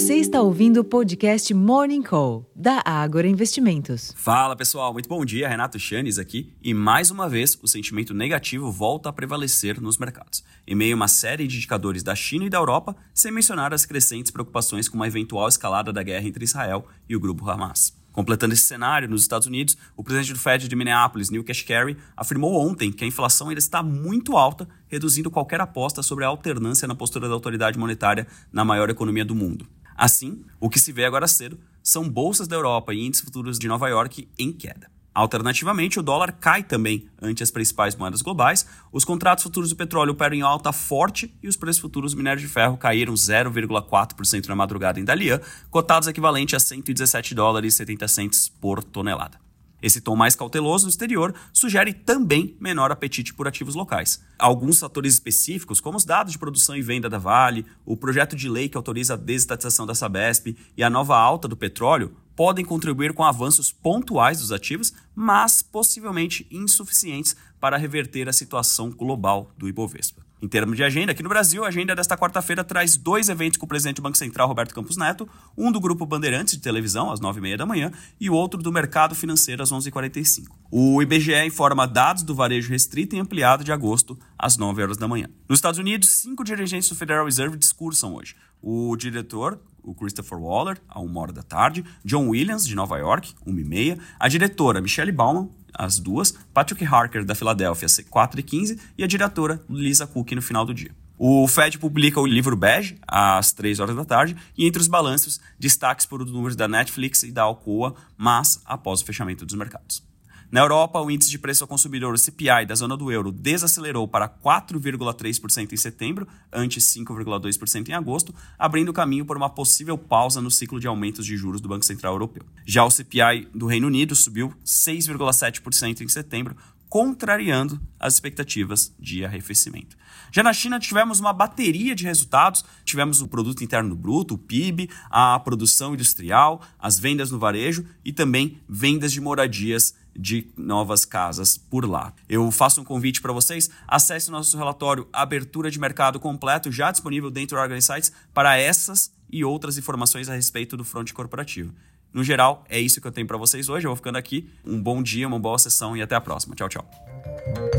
Você está ouvindo o podcast Morning Call, da Ágora Investimentos. Fala pessoal, muito bom dia. Renato Chanes aqui. E mais uma vez, o sentimento negativo volta a prevalecer nos mercados, em meio a uma série de indicadores da China e da Europa, sem mencionar as crescentes preocupações com uma eventual escalada da guerra entre Israel e o grupo Hamas. Completando esse cenário, nos Estados Unidos, o presidente do Fed de Minneapolis, Neil Kashkari, afirmou ontem que a inflação ainda está muito alta, reduzindo qualquer aposta sobre a alternância na postura da autoridade monetária na maior economia do mundo. Assim, o que se vê agora cedo são bolsas da Europa e índices futuros de Nova York em queda. Alternativamente, o dólar cai também ante as principais moedas globais, os contratos futuros do petróleo operam em alta forte e os preços futuros do minério de ferro caíram 0,4% na madrugada em Dalian, cotados equivalente a 117 dólares e 70 centes por tonelada. Esse tom mais cauteloso no exterior sugere também menor apetite por ativos locais. Alguns fatores específicos, como os dados de produção e venda da Vale, o projeto de lei que autoriza a desestatização da Sabesp e a nova alta do petróleo, podem contribuir com avanços pontuais dos ativos, mas possivelmente insuficientes para reverter a situação global do Ibovespa. Em termos de agenda, aqui no Brasil, a agenda desta quarta-feira traz dois eventos com o presidente do Banco Central, Roberto Campos Neto, um do Grupo Bandeirantes de televisão, às 9h30 da manhã, e o outro do Mercado Financeiro, às 11h45. O IBGE informa dados do varejo restrito e ampliado de agosto, às 9 horas da manhã. Nos Estados Unidos, cinco dirigentes do Federal Reserve discursam hoje. O diretor, o Christopher Waller, a 1 hora da tarde, John Williams, de Nova York, 1h30, a diretora Michelle Bauman, as duas, Patrick Harker, da Filadélfia, 4 e 15 e a diretora Lisa Cook no final do dia. O Fed publica o livro Bege às 3 horas da tarde e entre os balanços, destaques por números da Netflix e da Alcoa, mas após o fechamento dos mercados. Na Europa, o índice de preço ao consumidor, o CPI, da zona do euro, desacelerou para 4,3% em setembro, antes 5,2% em agosto, abrindo caminho para uma possível pausa no ciclo de aumentos de juros do Banco Central Europeu. Já o CPI do Reino Unido subiu 6,7% em setembro, contrariando as expectativas de arrefecimento. Já na China, tivemos uma bateria de resultados. Tivemos o produto interno bruto, o PIB, a produção industrial, as vendas no varejo e também vendas de moradias de novas casas por lá. Eu faço um convite para vocês, acesse o nosso relatório Abertura de Mercado completo, já disponível dentro do Argo Insights, para essas e outras informações a respeito do fronte corporativo. No geral, é isso que eu tenho para vocês hoje. Eu vou ficando aqui. Um bom dia, uma boa sessão e até a próxima. Tchau, tchau.